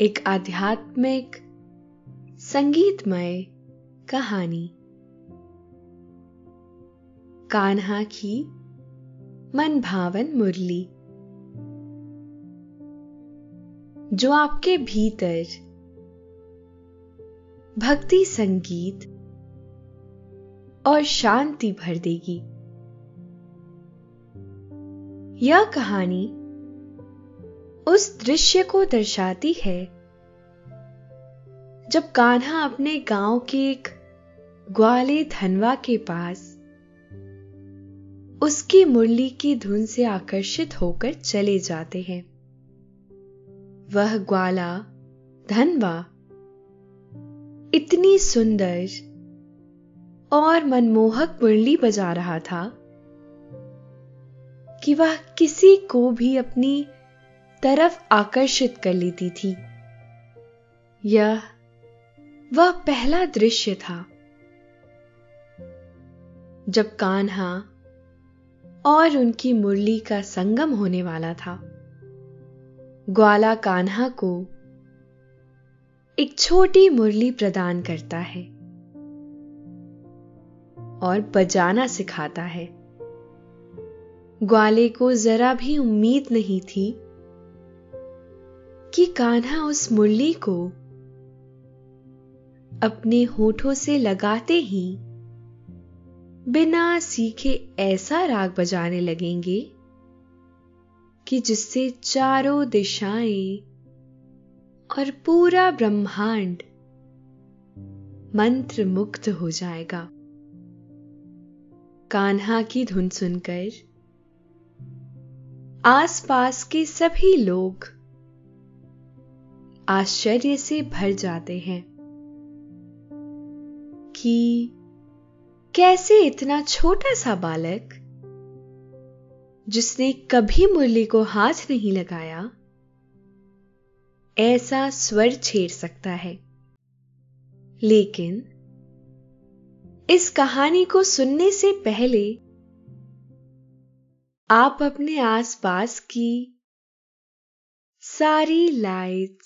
एक आध्यात्मिक, संगीतमय कहानी। कान्हा की मन भावन मुरली। जो आपके भीतर भक्ति, संगीत और शांति भर देगी। यह कहानी उस दृश्य को दर्शाती है। जब कान्हा अपने गाँव के एक ग्वाले धनवा के पास उसकी मुरली की धुन से आकर्षित होकर चले जाते हैं, वह ग्वाला धनवा इतनी सुंदर और मनमोहक मुरली बजा रहा था कि वह किसी को भी अपनी तरफ़ आकर्षित कर लेती थी। यह, वह पहला दृश्य था। जब कान्हा और उनकी मुरली का संगम होने वाला था, ग्वाला कान्हा को एक छोटी मुरली प्रदान करता है और बजाना सिखाता है। ग्वाले को जरा भी उम्मीद नहीं थी कि कान्हा उस मुरली को अपने होठों से लगाते ही बिना सीखे ऐसा राग बजाने लगेंगे कि जिससे चारों दिशाएँ और पूरा ब्रह्मांड मंत्र मुक्त हो जाएगा। कान्हा की धुन सुनकर आसपास के सभी लोग आश्चर्य से भर जाते हैं कि कैसे इतना छोटा सा बालक, जिसने कभी मुरली को हाथ नहीं लगाया, ऐसा स्वर छेड़ सकता है। लेकिन इस कहानी को सुनने से पहले आप अपने आसपास की सारी लाइट्स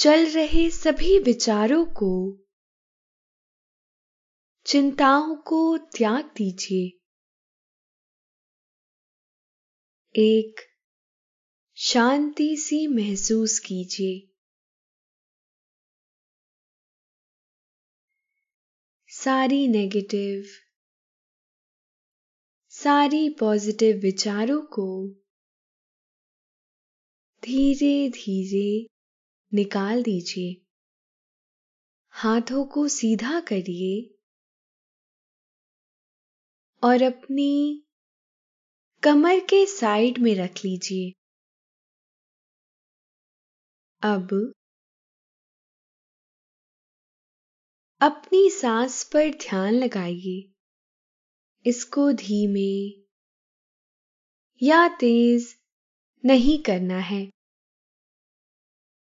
चल रहे सभी विचारों को, चिंताओं को त्याग दीजिए। एक, शांति सी महसूस कीजिए। सारी नेगेटिव, सारी पॉजिटिव विचारों को धीरे धीरे निकाल दीजिए। हाथों को सीधा करिए और अपनी कमर के साइड में रख लीजिए। अब अपनी सांस पर ध्यान लगाइए। इसको धीमे या तेज नहीं करना है।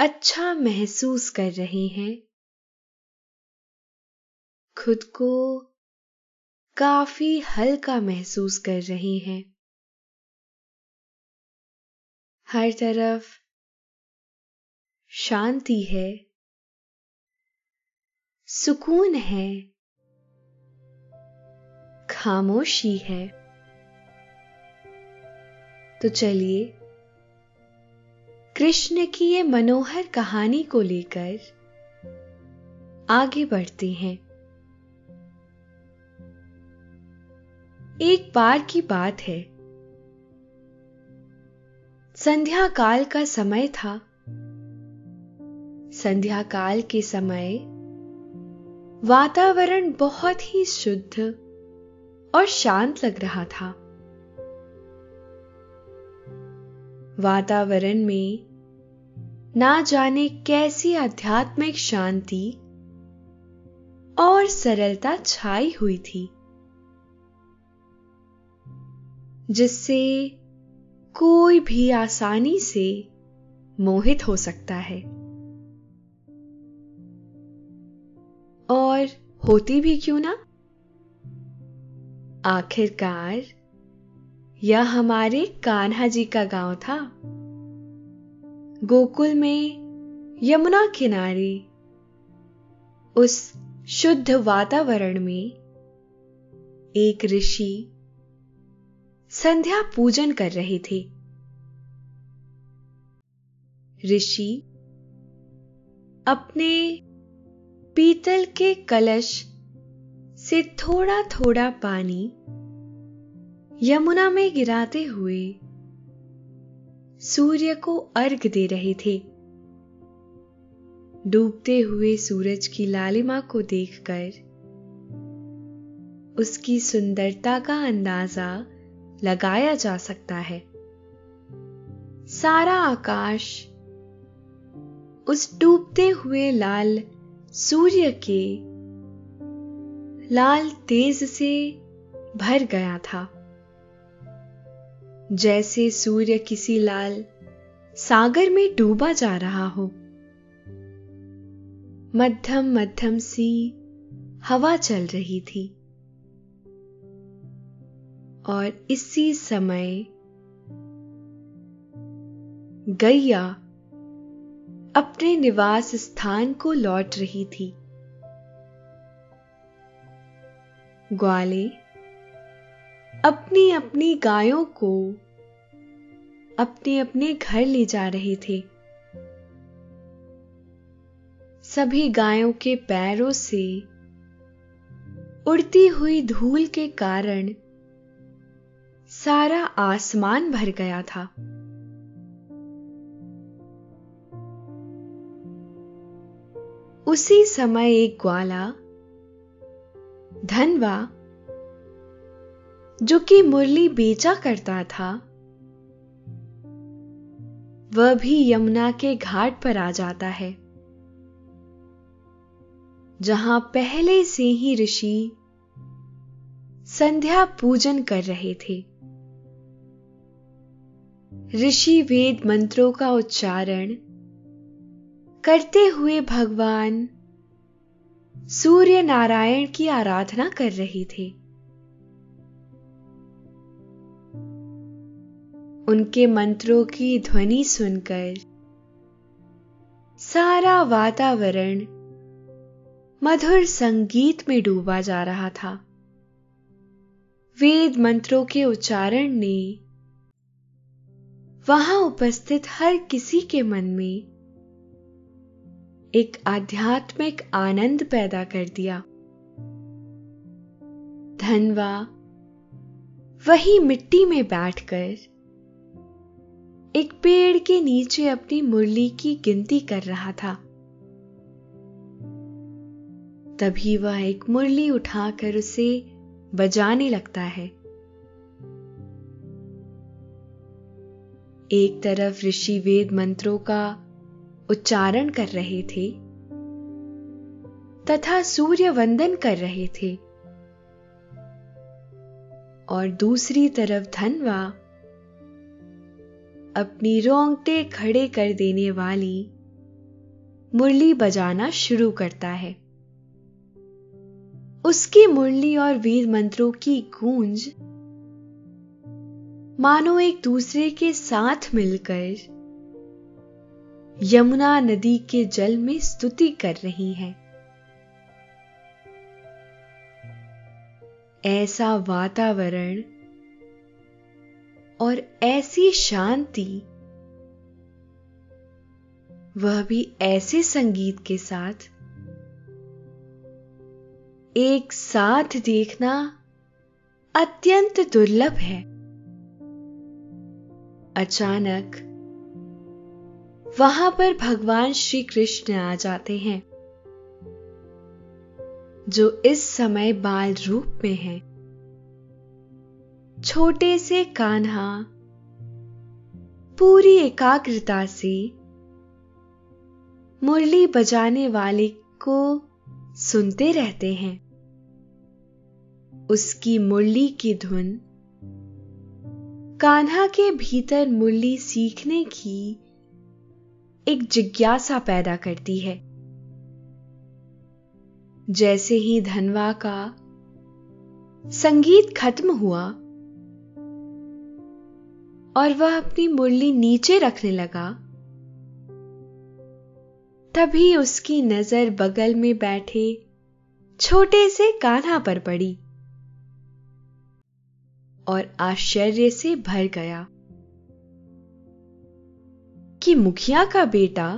अच्छा महसूस कर रहे हैं। खुद को काफ़ी हल्का महसूस कर रहे हैं। हर तरफ़ शांति है। सुकून है। खामोशी है। तो चलिए कृष्ण की ये मनोहर कहानी को लेकर आगे बढ़ते हैं। एक बार की बात है। संध्या काल का समय था। संध्या काल के समय वातावरण बहुत ही शुद्ध और शांत लग रहा था। वातावरण में ना जाने कैसी आध्यात्मिक शांति और सरलता छाई हुई थी, जिससे कोई भी आसानी से मोहित हो सकता है और होती भी क्यों ना? आखिरकार यह हमारे कान्हा जी का गाँव था। गोकुल में यमुना किनारे, उस शुद्ध वातावरण में एक ऋषि संध्या पूजन कर रहे थे। ऋषि अपने पीतल के कलश से थोड़ा थोड़ा पानी यमुना में गिराते हुए सूर्य को अर्घ दे रहे थे। डूबते हुए सूरज की लालिमा को देखकर उसकी सुंदरता का अंदाज़ा लगाया जा सकता है। सारा आकाश उस डूबते हुए लाल सूर्य के लाल तेज से भर गया था। जैसे सूर्य किसी लाल सागर में डूबा जा रहा हो। मध्यम मध्यम सी हवा चल रही थी। और इसी समय गैया अपने निवास स्थान को लौट रही थी। ग्वाले अपनी अपनी गायों को अपने अपने घर ले जा रहे थे। सभी गायों के पैरों से उड़ती हुई धूल के कारण सारा आसमान भर गया था। उसी समय एक ग्वाला, धनवा, जो कि मुरली बेचा करता था वह भी यमुना के घाट पर आ जाता है। जहाँ पहले से ही ऋषि संध्या पूजन कर रहे थे। ऋषि वेद मंत्रों का उच्चारण करते हुए भगवान सूर्य नारायण की आराधना कर रहे थे। उनके मंत्रों की ध्वनि सुनकर। सारा वातावरण मधुर संगीत में डूबा जा रहा था। वेद मंत्रों के उच्चारण ने वहाँ उपस्थित हर किसी के मन में एक आध्यात्मिक आनंद पैदा कर दिया। धनवा वही मिट्टी में बैठकर एक पेड़ के नीचे अपनी मुरली की गिनती कर रहा था। तभी वह एक मुरली उठाकर उसे बजाने लगता है। एक तरफ़ ऋषि वेद मंत्रों का उच्चारण कर रहे थे, तथा सूर्य वंदन कर रहे थे, और दूसरी तरफ़ धनवा अपनी रोंगटे खड़े कर देने वाली मुरली बजाना शुरू करता है। उसकी मुरली और वीर मंत्रों की गूंज मानो एक दूसरे के साथ मिलकर यमुना नदी के जल में स्तुति कर रही है। ऐसा वातावरण और ऐसी शांति। वह भी ऐसे संगीत के साथ। एक साथ देखना अत्यंत दुर्लभ है। अचानक वहाँ पर भगवान श्री कृष्ण आ जाते हैं, जो इस समय बाल रूप में हैं। छोटे से कान्हा। पूरी एकाग्रता से मुरली बजाने वाले को सुनते रहते हैं। उसकी मुरली की धुन कान्हा के भीतर मुरली सीखने की एक जिज्ञासा पैदा करती है। जैसे ही धनवा का संगीत खत्म हुआ और वह अपनी मुरली नीचे रखने लगा। तभी उसकी नज़र बगल में बैठे छोटे से कान्हा पर पड़ी और आश्चर्य से भर गया कि मुखिया का बेटा,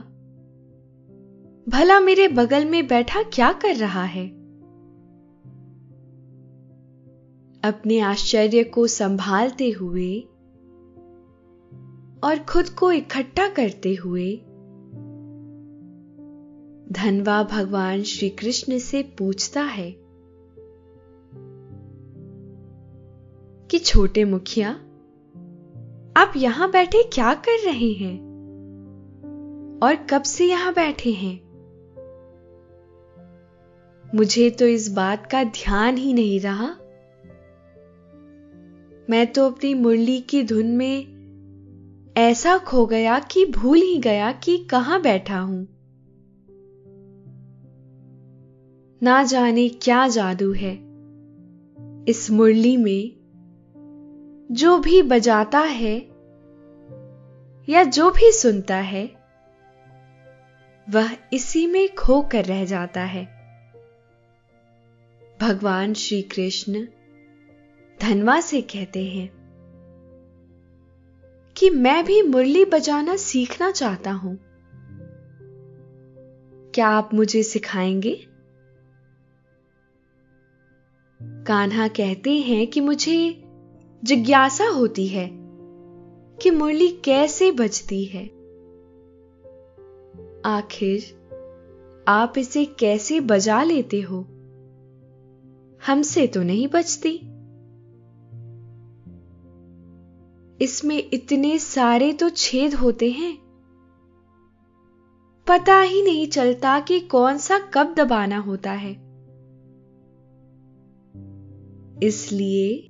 भला मेरे बगल में बैठा क्या कर रहा है? अपने आश्चर्य को संभालते हुए और खुद को इकट्ठा करते हुए धनवा भगवान श्री कृष्ण से पूछता है कि छोटे मुखिया, आप यहाँ बैठे क्या कर रहे हैं? और कब से यहाँ बैठे हैं? मुझे तो इस बात का ध्यान ही नहीं रहा। मैं तो अपनी मुरली की धुन में ऐसा खो गया कि भूल ही गया कि कहाँ बैठा हूँ। ना जाने क्या जादू है इस मुरली में। जो भी बजाता है या जो भी सुनता है, वह इसी में खोकर रह जाता है। भगवान श्री कृष्ण धनवा से कहते हैं कि मैं भी मुरली बजाना सीखना चाहता हूँ। क्या आप मुझे सिखाएँगे? कान्हा कहते हैं कि मुझे जिज्ञासा होती है कि मुरली कैसे बजती है। आखिर आप इसे कैसे बजा लेते हो? हमसे तो नहीं बजती। इसमें इतने सारे तो छेद होते हैं। पता ही नहीं चलता कि कौन सा कब दबाना होता है। इसलिए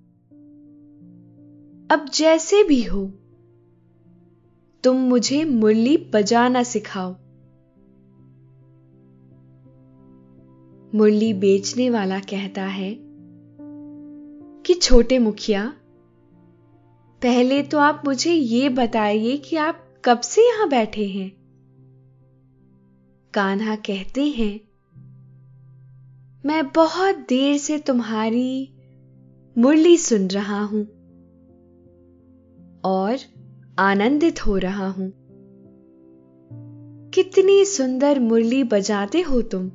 अब जैसे भी हो, तुम मुझे मुरली बजाना सिखाओ। मुरली बेचने वाला कहता है कि छोटे मुखिया पहले तो आप मुझे ये बताइए कि आप कब से यहाँ बैठे हैं? कान्हा कहते हैं, मैं बहुत देर से तुम्हारी मुरली सुन रहा हूँ और आनंदित हो रहा हूँ। कितनी सुंदर मुरली बजाते हो तुम।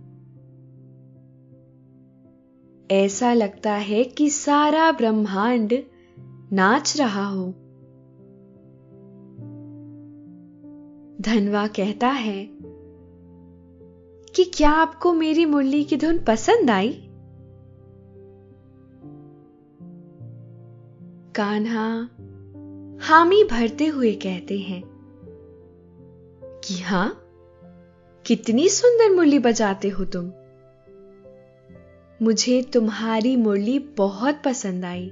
ऐसा लगता है कि सारा ब्रह्मांड नाच रहा हो। धनवा कहता है कि क्या आपको मेरी मुरली की धुन पसंद आई? कान्हा हामी भरते हुए कहते हैं कि हाँ, कितनी सुंदर मुरली बजाते हो तुम। मुझे तुम्हारी मुरली बहुत पसंद आई।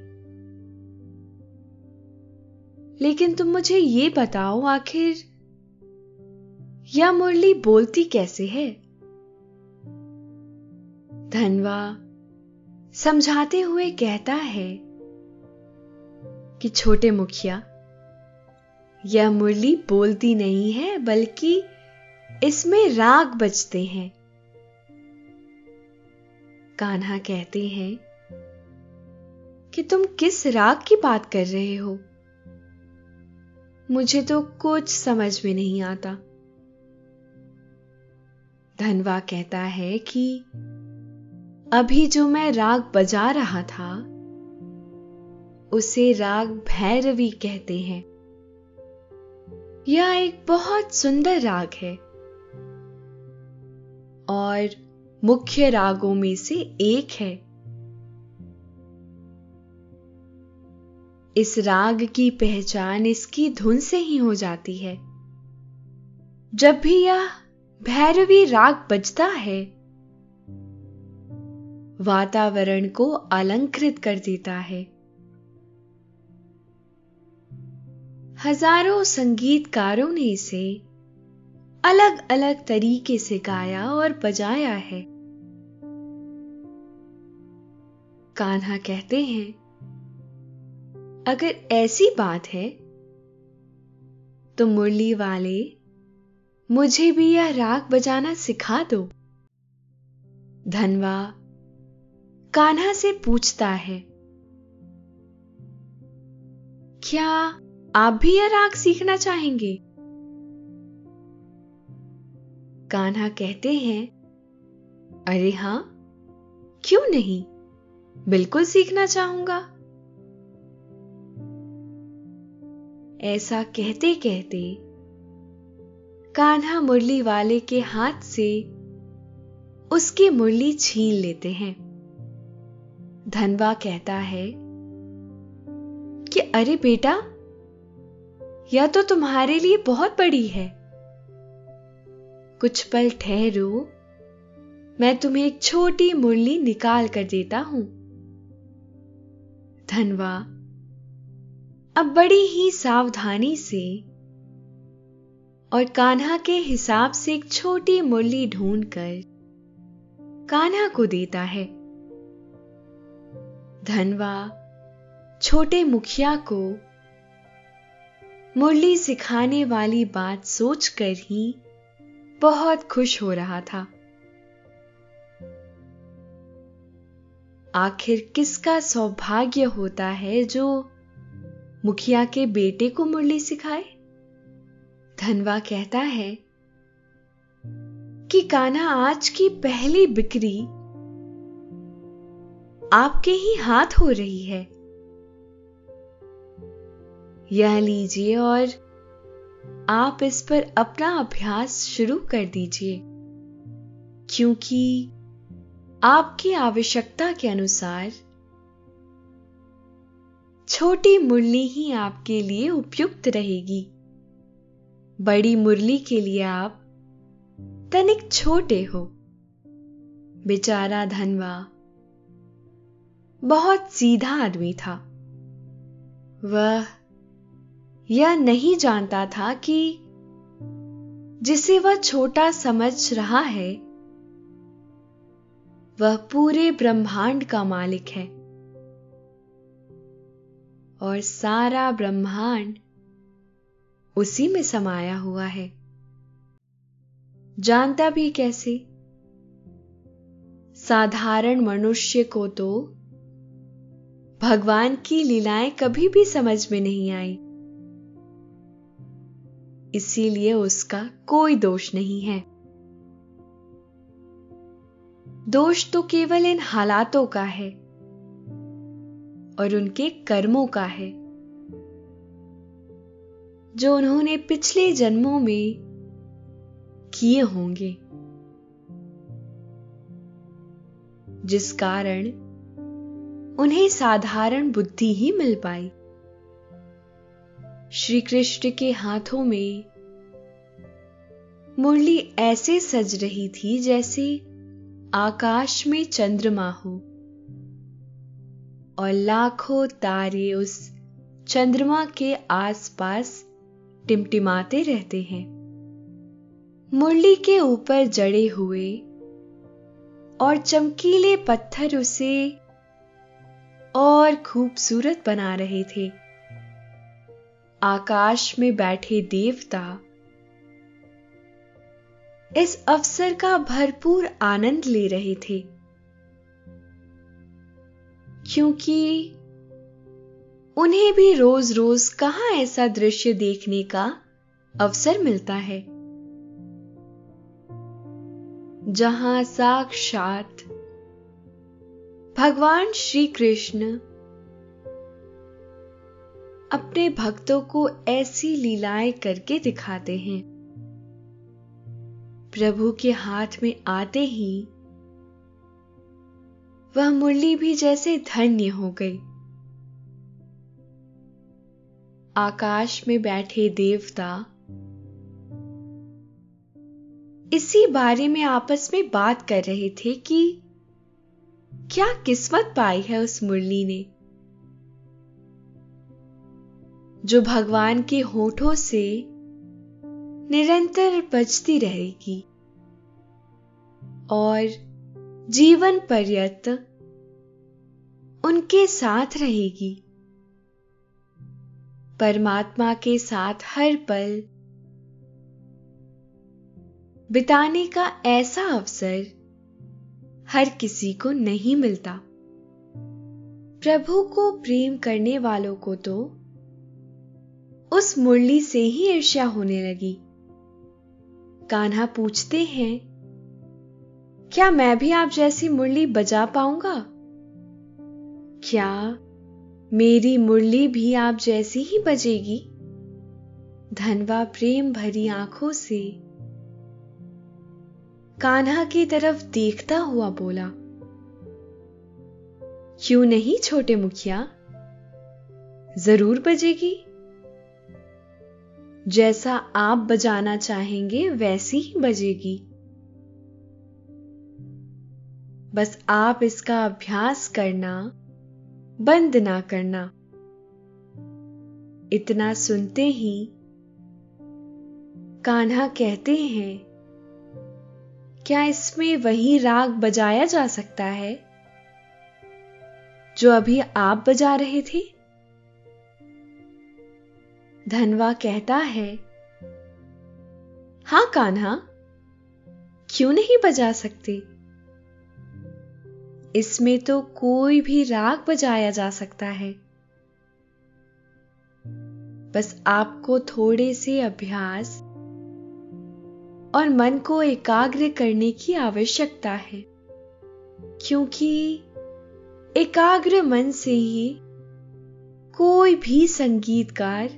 लेकिन तुम मुझे ये बताओ, आखिर यह मुरली बोलती कैसे है? धनवा, समझाते हुए कहता है कि छोटे मुखिया, यह मुरली बोलती नहीं है, बल्कि इसमें राग बजते हैं। कान्हा कहते हैं कि तुम किस राग की बात कर रहे हो? मुझे तो कुछ समझ में नहीं आता। धनवा कहता है कि अभी जो मैं राग बजा रहा था, उसे राग भैरवी कहते हैं। यह एक बहुत सुंदर राग है। और मुख्य रागों में से एक है। इस राग की पहचान इसकी धुन से ही हो जाती है। जब भी यह भैरवी राग बजता है, वातावरण को अलंकृत कर देता है। हज़ारों संगीतकारों ने इसे अलग अलग तरीके से गाया और बजाया है। कान्हा कहते हैं अगर ऐसी बात है तो मुरली वाले, मुझे भी यह राग बजाना सिखा दो। धनवा, कान्हा से पूछता है, क्या आप भी यह राग सीखना चाहेंगे? कान्हा कहते हैं, अरे हाँ, क्यों नहीं? बिल्कुल सीखना चाहूँगा। ऐसा कहते कहते कान्हा मुरली वाले के हाथ से उसकी मुरली छीन लेते हैं। धनवा कहता है कि अरे बेटा, यह तो तुम्हारे लिए बहुत बड़ी है। कुछ पल ठहरो, मैं तुम्हें एक छोटी मुरली निकाल कर देता हूँ। धनवा अब बड़ी ही सावधानी से और कान्हा के हिसाब से एक छोटी मुरली ढूंढकर कान्हा को देता है। धनवा छोटे मुखिया को मुरली सिखाने वाली बात सोचकर ही बहुत खुश हो रहा था। आखिर किसका सौभाग्य होता है जो मुखिया के बेटे को मुरली सिखाए। धनवा कहता है कि कान्हा आज की पहली बिक्री आपके ही हाथ हो रही है। यह लीजिए और आप इस पर अपना अभ्यास शुरू कर दीजिए, क्योंकि आपकी आवश्यकता के अनुसार छोटी मुरली ही आपके लिए उपयुक्त रहेगी। बड़ी मुरली के लिए आप तनिक छोटे हो। बेचारा धनवा बहुत सीधा आदमी था। वह यह नहीं जानता था कि जिसे वह छोटा समझ रहा है, वह पूरे ब्रह्मांड का मालिक है। और सारा ब्रह्मांड उसी में समाया हुआ है। जानता भी कैसे? साधारण मनुष्य को तो भगवान की लीलाएँ कभी भी समझ में नहीं आई। इसीलिए उसका कोई दोष नहीं है। दोष तो केवल इन हालातों का है। और उनके कर्मों का है, जो उन्होंने पिछले जन्मों में किए होंगे, जिस कारण उन्हें साधारण बुद्धि ही मिल पाई। श्री कृष्ण के हाथों में मुरली ऐसे सज रही थी जैसे आकाश में चंद्रमा हो। और लाखों तारे उस चंद्रमा के आसपास टिमटिमाते रहते हैं। मुरली के ऊपर जड़े हुए और चमकीले पत्थर उसे और खूबसूरत बना रहे थे। आकाश में बैठे देवता इस अवसर का भरपूर आनंद ले रहे थे। क्योंकि उन्हें भी रोज रोज कहाँ ऐसा दृश्य देखने का अवसर मिलता है? जहाँ साक्षात भगवान श्री कृष्ण अपने भक्तों को ऐसी लीलाएँ करके दिखाते हैं। प्रभु के हाथ में आते ही वह मुरली भी जैसे धन्य हो गई। आकाश में बैठे देवता, इसी बारे में आपस में बात कर रहे थे कि क्या किस्मत पाई है उस मुरली ने, जो भगवान के होठों से निरंतर बजती रहेगी। और जीवन पर्यंत उनके साथ रहेगी। परमात्मा के साथ हर पल बिताने का ऐसा अवसर हर किसी को नहीं मिलता। प्रभु को प्रेम करने वालों को तो उस मुरली से ही ईर्ष्या होने लगी। कान्हा पूछते हैं क्या मैं भी आप जैसी मुरली बजा पाऊँगा? क्या मेरी मुरली भी आप जैसी ही बजेगी? धनवा प्रेम भरी आँखों से कान्हा की तरफ़ देखता हुआ बोला, क्यों नहीं छोटे मुखिया? ज़रूर बजेगी। जैसा आप बजाना चाहेंगे, वैसी ही बजेगी। बस आप इसका अभ्यास करना, बंद ना करना। इतना सुनते ही कान्हा कहते हैं, क्या इसमें वही राग बजाया जा सकता है, जो अभी आप बजा रहे थे? धनवा कहता है, हाँ कान्हा, क्यों नहीं बजा सकते? इसमें तो कोई भी राग बजाया जा सकता है। बस आपको थोड़े से अभ्यास और मन को एकाग्र करने की आवश्यकता है, क्योंकि एकाग्र मन से ही कोई भी संगीतकार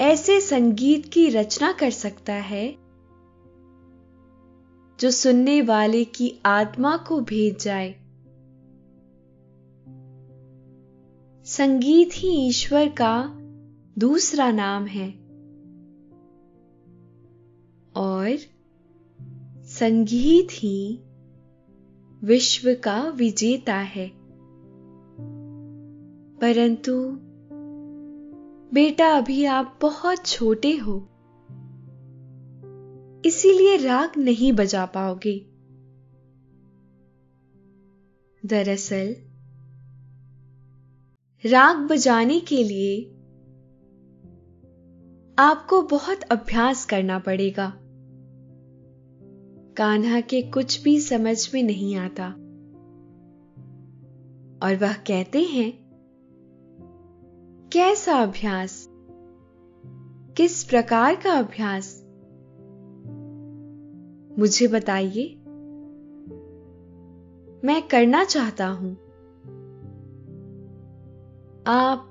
ऐसे संगीत की रचना कर सकता है जो सुनने वाले की आत्मा को भेज जाए। संगीत ही ईश्वर का दूसरा नाम है। और संगीत ही विश्व का विजेता है। परंतु बेटा अभी आप बहुत छोटे हो। इसीलिए राग नहीं बजा पाओगे। दरअसल, राग बजाने के लिए आपको बहुत अभ्यास करना पड़ेगा। कान्हा के कुछ भी समझ में नहीं आता। और वह कहते हैं, कैसा अभ्यास? किस प्रकार का अभ्यास? मुझे बताइए। मैं करना चाहता हूँ। आप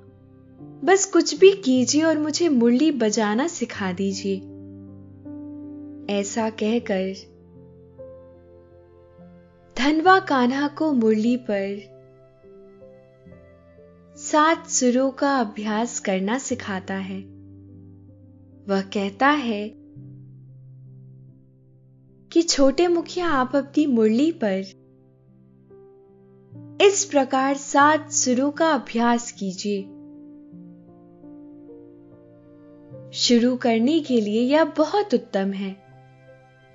बस कुछ भी कीजिए और मुझे मुरली बजाना सिखा दीजिए। ऐसा कहकर धनवा कान्हा को मुरली पर सात सुरों का अभ्यास करना सिखाता है। वह कहता है कि छोटे मुखिया आप अपनी मुरली पर। इस प्रकार सात सुरों का अभ्यास कीजिए। शुरू करने के लिए यह बहुत उत्तम है।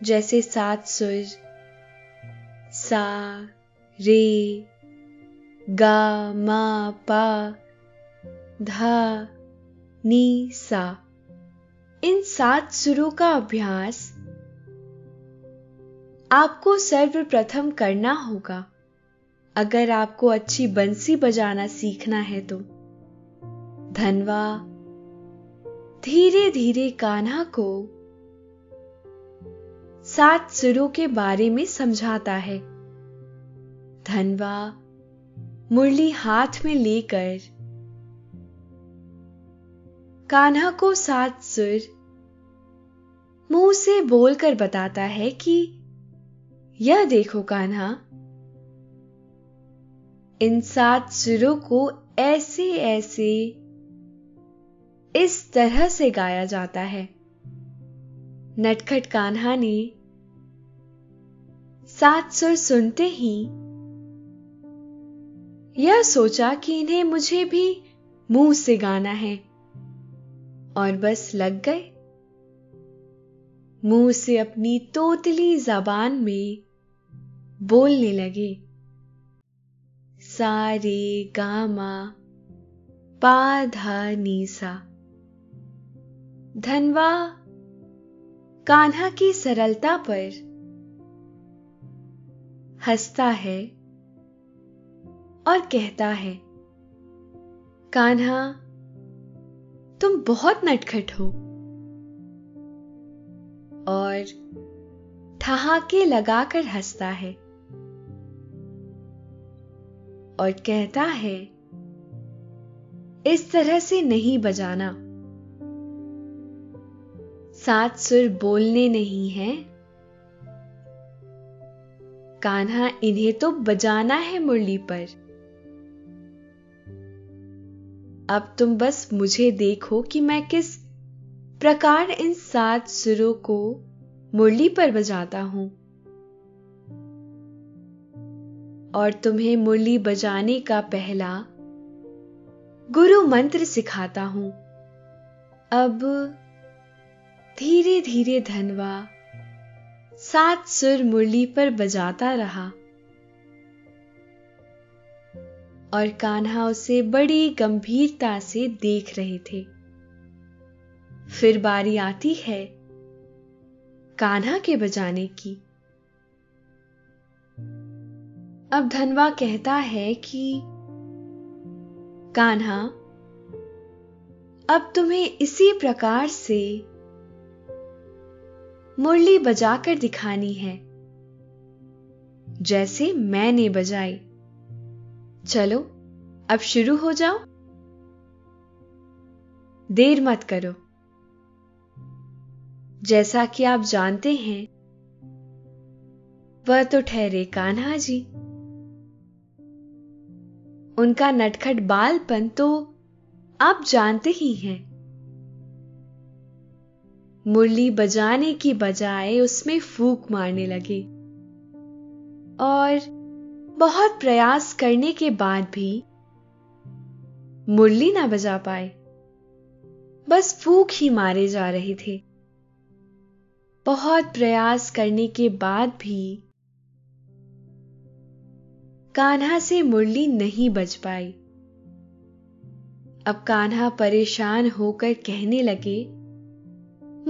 जैसे सात सुर, सा, रे, गा, मा, पा, धा, नी, सा। इन सात सुरों का अभ्यास आपको सर्वप्रथम करना होगा। अगर आपको अच्छी बंसी बजाना सीखना है तो। धनवा धीरे धीरे कान्हा को सात सुरों के बारे में समझाता है। धनवा, मुरली हाथ में लेकर कान्हा को सात सुर मुँह से बोलकर बताता है कि यह देखो कान्हा। इन सात सुरों को ऐसे ऐसे इस तरह से गाया जाता है। नटखट कान्हा ने सात सुर सुनते ही यह सोचा कि इन्हें मुझे भी मुँह से गाना है और बस लग गए। मुँह से अपनी तोतली जबान में बोलने लगे। सारे गामा पाधा नीसा। धनवा कान्हा की सरलता पर हंसता है और कहता है, कान्हा, तुम बहुत नटखट हो। और ठहाके लगाकर हंसता है। और कहता है, इस तरह से नहीं बजाना। सात सुर बोलने नहीं है। कान्हा, इन्हें तो बजाना है मुरली पर। अब तुम बस मुझे देखो कि मैं किस प्रकार इन सात सुरों को मुरली पर बजाता हूँ। और तुम्हें मुरली बजाने का पहला गुरु मंत्र सिखाता हूँ। अब धीरे धीरे धनवा सात सुर मुरली पर बजाता रहा। और कान्हा उसे बड़ी गंभीरता से देख रहे थे। फिर बारी आती है कान्हा के बजाने की। अब धनवा कहता है कि, कान्हा, अब तुम्हें इसी प्रकार से मुरली बजाकर दिखानी है। जैसे मैंने बजाई। चलो, अब शुरू हो जाओ। देर मत करो। जैसा कि आप जानते हैं, वह तो ठहरे कान्हा जी। उनका नटखट बालपन तो आप जानते ही हैं। मुरली बजाने की बजाय उसमें फूक मारने लगे। और बहुत प्रयास करने के बाद भी मुरली ना बजा पाए। बस फूक ही मारे जा रहे थे। बहुत प्रयास करने के बाद भी कान्हा से मुरली नहीं बज पाई। अब कान्हा परेशान होकर कहने लगे,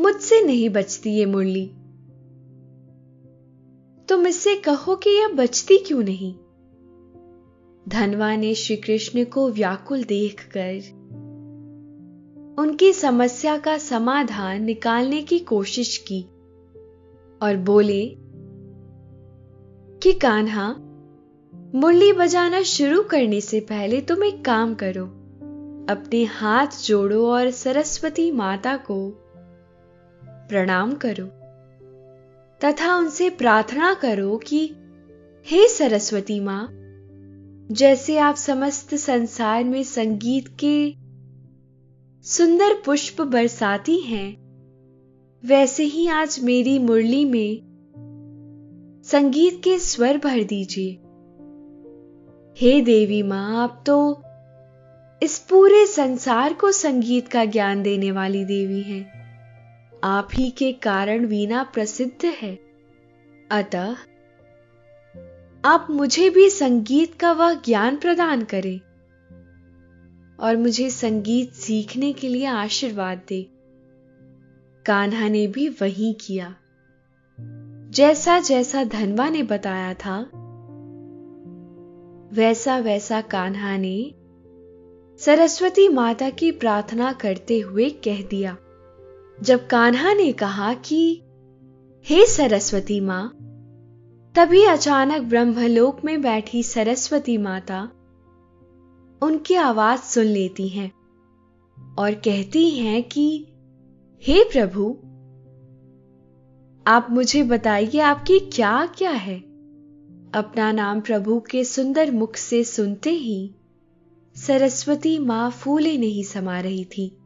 मुझसे नहीं बचती ये मुरली। तुम इससे कहो कि यह बचती क्यों नहीं? धनवा ने श्री कृष्ण को व्याकुल देखकर उनकी समस्या का समाधान निकालने की कोशिश की और बोले कि, कान्हा मुरली बजाना शुरू करने से पहले तुम एक काम करो। अपने हाथ जोड़ो और सरस्वती माता को प्रणाम करो। तथा उनसे प्रार्थना करो कि, हे सरस्वती माँ, जैसे आप समस्त संसार में संगीत के सुंदर पुष्प बरसाती हैं, वैसे ही आज मेरी मुरली में संगीत के स्वर भर दीजिए। हे देवी, माँ, आप तो इस पूरे संसार को संगीत का ज्ञान देने वाली देवी हैं। आप ही के कारण वीणा प्रसिद्ध है। अतः आप मुझे भी संगीत का वह ज्ञान प्रदान करें और मुझे संगीत सीखने के लिए आशीर्वाद दे। कान्हा ने भी वही किया। जैसा जैसा धनवा ने बताया था वैसा वैसा कान्हा ने सरस्वती माता की प्रार्थना करते हुए कह दिया। जब कान्हा ने कहा कि, हे सरस्वती माँ, तभी अचानक ब्रह्मलोक में बैठी सरस्वती माता उनकी आवाज़ सुन लेती हैं और कहती हैं कि, हे प्रभु, आप मुझे बताइए आपकी क्या क्या है? अपना नाम प्रभु के सुंदर मुख से सुनते ही सरस्वती माँ फूले नहीं समा रही थी।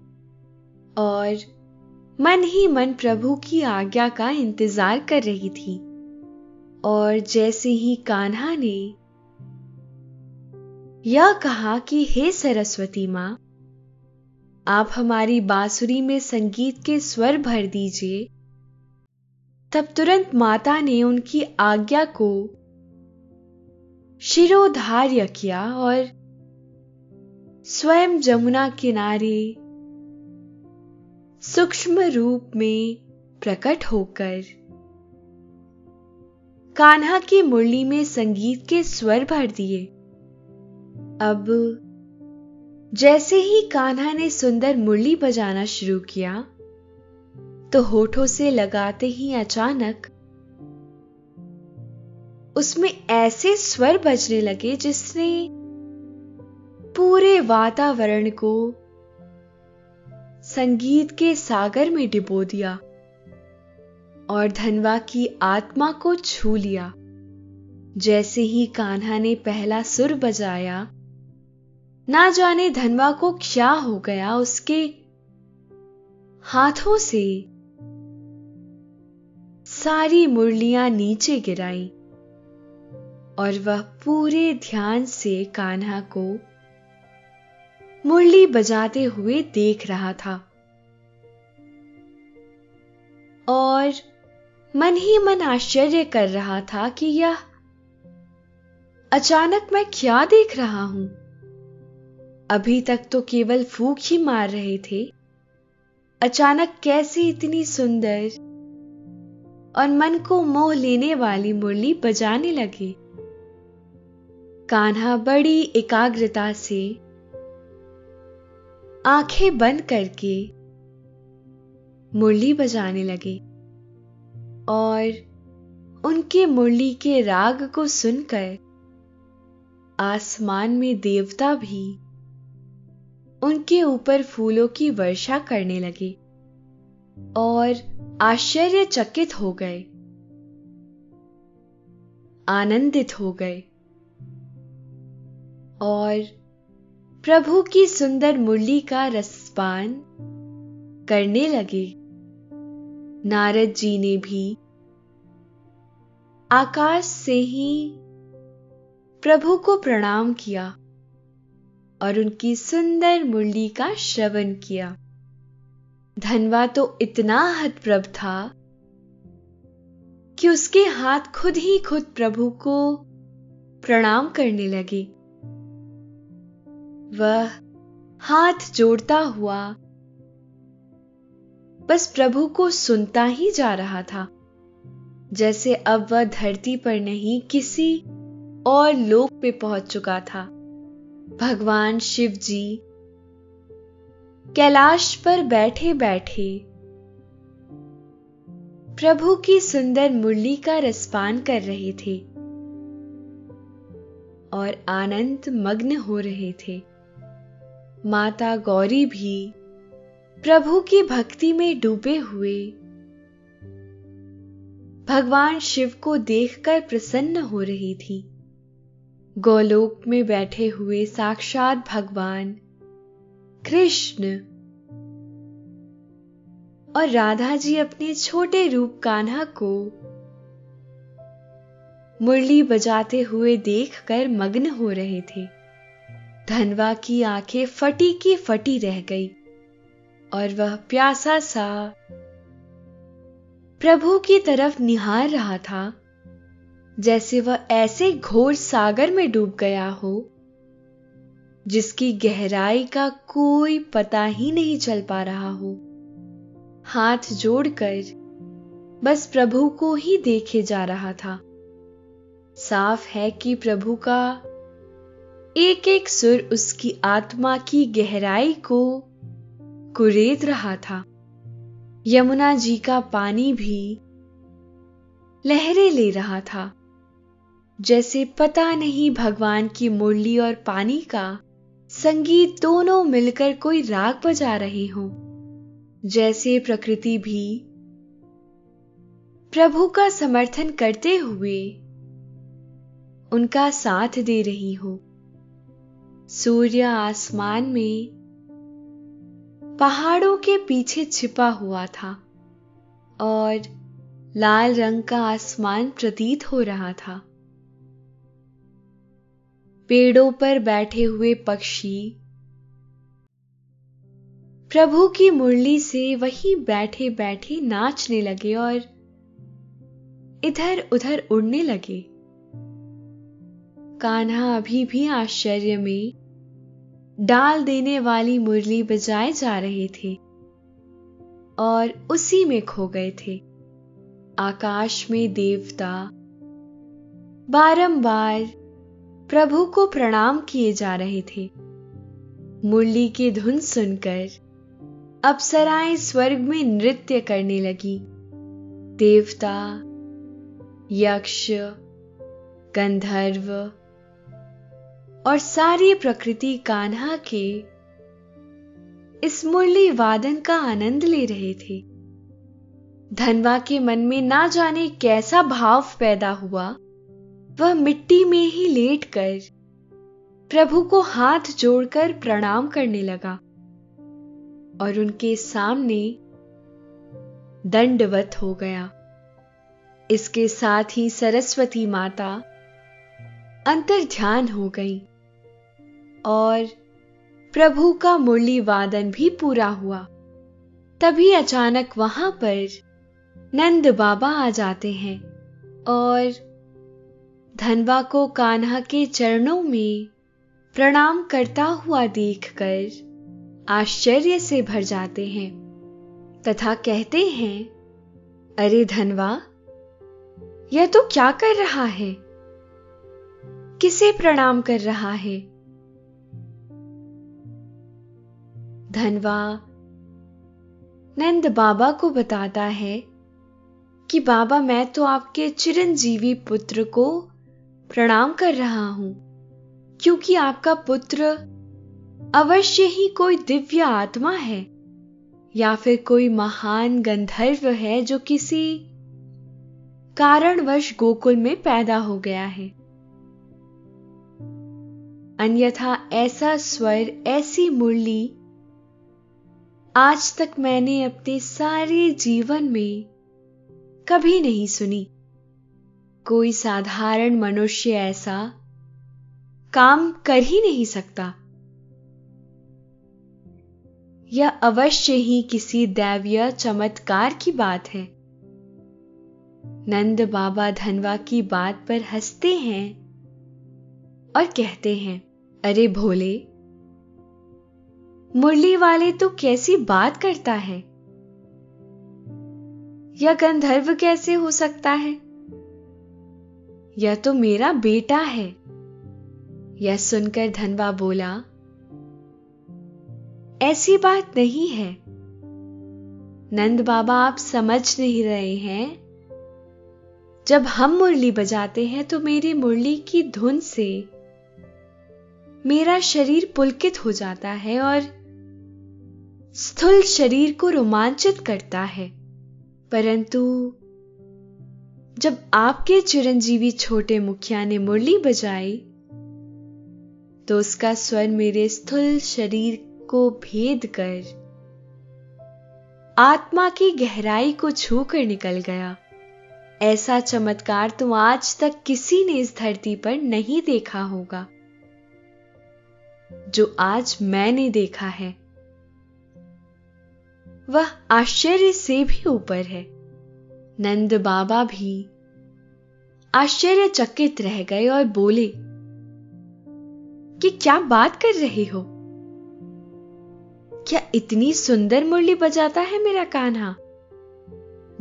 और मन ही मन प्रभु की आज्ञा का इंतज़ार कर रही थी। और जैसे ही कान्हा ने यह कहा कि, हे सरस्वती माँ, आप हमारी बांसुरी में संगीत के स्वर भर दीजिए, तब तुरंत माता ने उनकी आज्ञा को शिरोधार्य किया और स्वयं जमुना किनारे सूक्ष्म रूप में प्रकट होकर कान्हा की मुरली में संगीत के स्वर भर दिए। अब जैसे ही कान्हा ने सुंदर मुरली बजाना शुरू किया तो होठों से लगाते ही अचानक उसमें ऐसे स्वर बजने लगे जिसने पूरे वातावरण को संगीत के सागर में डिबो दिया और धनवा की आत्मा को छू लिया। जैसे ही कान्हा ने पहला सुर बजाया, ना जाने धनवा को क्या हो गया उसके हाथों से। सारी मुरलियाँ नीचे गिराई। और वह पूरे ध्यान से कान्हा को मुरली बजाते हुए देख रहा था। और मन ही मन आश्चर्य कर रहा था कि यह अचानक मैं क्या देख रहा हूँ? अभी तक तो केवल फूक ही मार रहे थे। अचानक कैसे इतनी सुंदर और मन को मोह लेने वाली मुरली बजाने लगे? कान्हा बड़ी एकाग्रता से आँखें बंद करके मुरली बजाने लगे और उनके मुरली के राग को सुनकर आसमान में देवता भी उनके ऊपर फूलों की वर्षा करने लगे और आश्चर्यचकित हो गए, आनंदित हो गए। और प्रभु की सुंदर मुरली का रसपान करने लगे। नारद जी ने भी आकाश से ही प्रभु को प्रणाम किया और उनकी सुंदर मुरली का श्रवण किया। धनवा तो इतना हतप्रभ था कि उसके हाथ खुद ही खुद प्रभु को प्रणाम करने लगे। वह हाथ जोड़ता हुआ बस प्रभु को सुनता ही जा रहा था। जैसे अब वह धरती पर नहीं, किसी और लोक पे पहुँच चुका था। भगवान शिव जी कैलाश पर बैठे बैठे प्रभु की सुंदर मुरली का रसपान कर रहे थे और आनंद मग्न हो रहे थे। माता गौरी भी प्रभु की भक्ति में डूबे हुए। भगवान शिव को देखकर प्रसन्न हो रही थी। गोलोक में बैठे हुए साक्षात भगवान कृष्ण और राधा जी अपने छोटे रूप कान्हा को मुरली बजाते हुए देखकर मग्न हो रहे थे। धनवा की आँखें फटी की फटी रह गई और वह प्यासा सा प्रभु की तरफ़ निहार रहा था, जैसे वह ऐसे घोर सागर में डूब गया हो, जिसकी गहराई का कोई पता ही नहीं चल पा रहा हो। हाथ जोड़कर बस प्रभु को ही देखे जा रहा था। साफ़ है कि प्रभु का एक एक सुर उसकी आत्मा की गहराई को कुरेद रहा था। यमुना जी का पानी भी लहरें ले रहा था। जैसे पता नहीं भगवान की मुरली और पानी का संगीत दोनों मिलकर कोई राग बजा रहे हों। जैसे प्रकृति भी प्रभु का समर्थन करते हुए उनका साथ दे रही हो। सूर्य आसमान में पहाड़ों के पीछे छिपा हुआ था और लाल रंग का आसमान प्रतीत हो रहा था। पेड़ों पर बैठे हुए पक्षी प्रभु की मुरली से वही बैठे बैठे नाचने लगे और इधर उधर उड़ने लगे। कान्हा अभी भी आश्चर्य में डाल देने वाली मुरली बजाए जा रहे थे और उसी में खो गए थे। आकाश में देवता बारंबार प्रभु को प्रणाम किए जा रहे थे। मुरली की धुन सुनकर अप्सराएँ स्वर्ग में नृत्य करने लगी। देवता, यक्ष, गंधर्व और सारी प्रकृति कान्हा के इस मुरली वादन का आनंद ले रहे थे। धनवा के मन में ना जाने कैसा भाव पैदा हुआ, वह मिट्टी में ही लेटकर प्रभु को हाथ जोड़कर प्रणाम करने लगा और उनके सामने दंडवत हो गया। इसके साथ ही सरस्वती माता अंतर ध्यान हो गई। और प्रभु का मुरली वादन भी पूरा हुआ। तभी अचानक वहाँ पर नंद बाबा आ जाते हैं और धनवा को कान्हा के चरणों में प्रणाम करता हुआ देखकर आश्चर्य से भर जाते हैं तथा कहते हैं, अरे धनवा यह तो क्या कर रहा है? किसे प्रणाम कर रहा है? धनवा, नंद बाबा को बताता है कि बाबा, मैं तो आपके चिरंजीवी पुत्र को प्रणाम कर रहा हूँ, क्योंकि आपका पुत्र अवश्य ही कोई दिव्य आत्मा है, या फिर कोई महान गंधर्व है जो किसी कारणवश गोकुल में पैदा हो गया है। अन्यथा ऐसा स्वर, ऐसी मुरली आज तक मैंने अपने सारे जीवन में कभी नहीं सुनी। कोई साधारण मनुष्य ऐसा काम कर ही नहीं सकता। यह अवश्य ही किसी दैवीय चमत्कार की बात है। नंद बाबा धनवा की बात पर हँसते हैं और कहते हैं, अरे भोले मुरली वाले तो कैसी बात करता है? या गंधर्व कैसे हो सकता है? यह तो मेरा बेटा है? यह सुनकर धनवा बोला, ऐसी बात नहीं है। नंद बाबा आप समझ नहीं रहे हैं। जब हम मुरली बजाते हैं तो मेरी मुरली की धुन से मेरा शरीर पुलकित हो जाता है और स्थूल शरीर को रोमांचित करता है। परंतु जब आपके चिरंजीवी छोटे मुखिया ने मुरली बजाई तो उसका स्वर मेरे स्थूल शरीर को भेद कर, आत्मा की गहराई को छूकर निकल गया। ऐसा चमत्कार तो आज तक किसी ने इस धरती पर नहीं देखा होगा, जो आज मैंने देखा है। वह आश्चर्य से भी ऊपर है। नंद बाबा भी आश्चर्यचकित रह गए और बोले, कि क्या बात कर रहे हो? क्या इतनी सुंदर मुरली बजाता है मेरा कान्हा?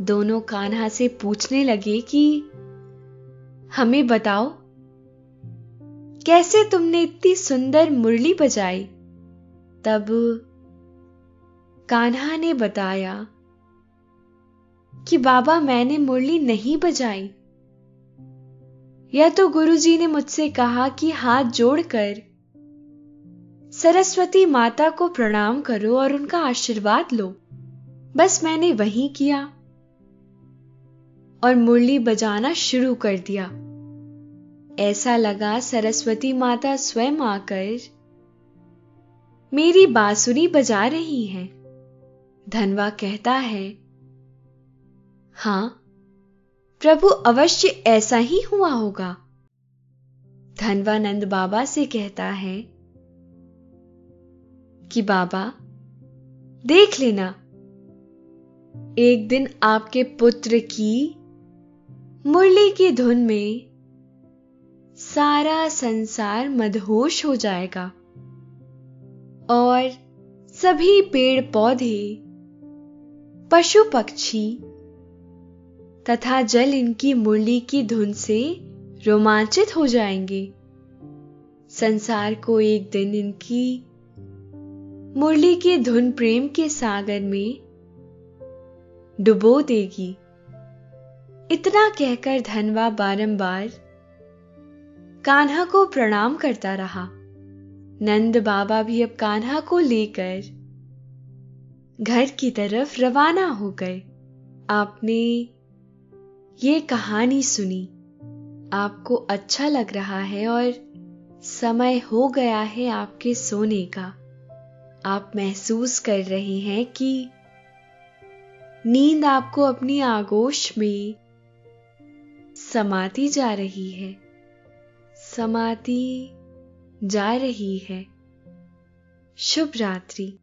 दोनों कान्हा से पूछने लगे कि, हमें बताओ, कैसे तुमने इतनी सुंदर मुरली बजाई? तब कान्हा ने बताया कि बाबा मैंने मुरली नहीं बजाई। यह तो गुरुजी ने मुझसे कहा कि हाथ जोड़कर सरस्वती माता को प्रणाम करो और उनका आशीर्वाद लो। बस मैंने वही किया और मुरली बजाना शुरू कर दिया। ऐसा लगा सरस्वती माता स्वयं आकर मेरी बांसुरी बजा रही हैं। धनवा कहता है, हाँ, प्रभु अवश्य ऐसा ही हुआ होगा। धनवानंद बाबा से कहता है, कि बाबा, देख लेना, एक दिन आपके पुत्र की मुरली की धुन में सारा संसार मदहोश हो जाएगा और सभी पेड़ पौधे पशु पक्षी तथा जल इनकी मुरली की धुन से रोमांचित हो जाएँगे। संसार को एक दिन इनकी मुरली की धुन प्रेम के सागर में डुबो देगी। इतना कहकर धनवा बारंबार कान्हा को प्रणाम करता रहा। नंद बाबा भी अब कान्हा को लेकर घर की तरफ़ रवाना हो गए। आपने ये कहानी सुनी। आपको अच्छा लग रहा है और समय हो गया है आपके सोने का। आप महसूस कर रहे हैं कि नींद आपको अपनी आगोश में समाती जा रही है। समाती जा रही है। शुभ रात्रि।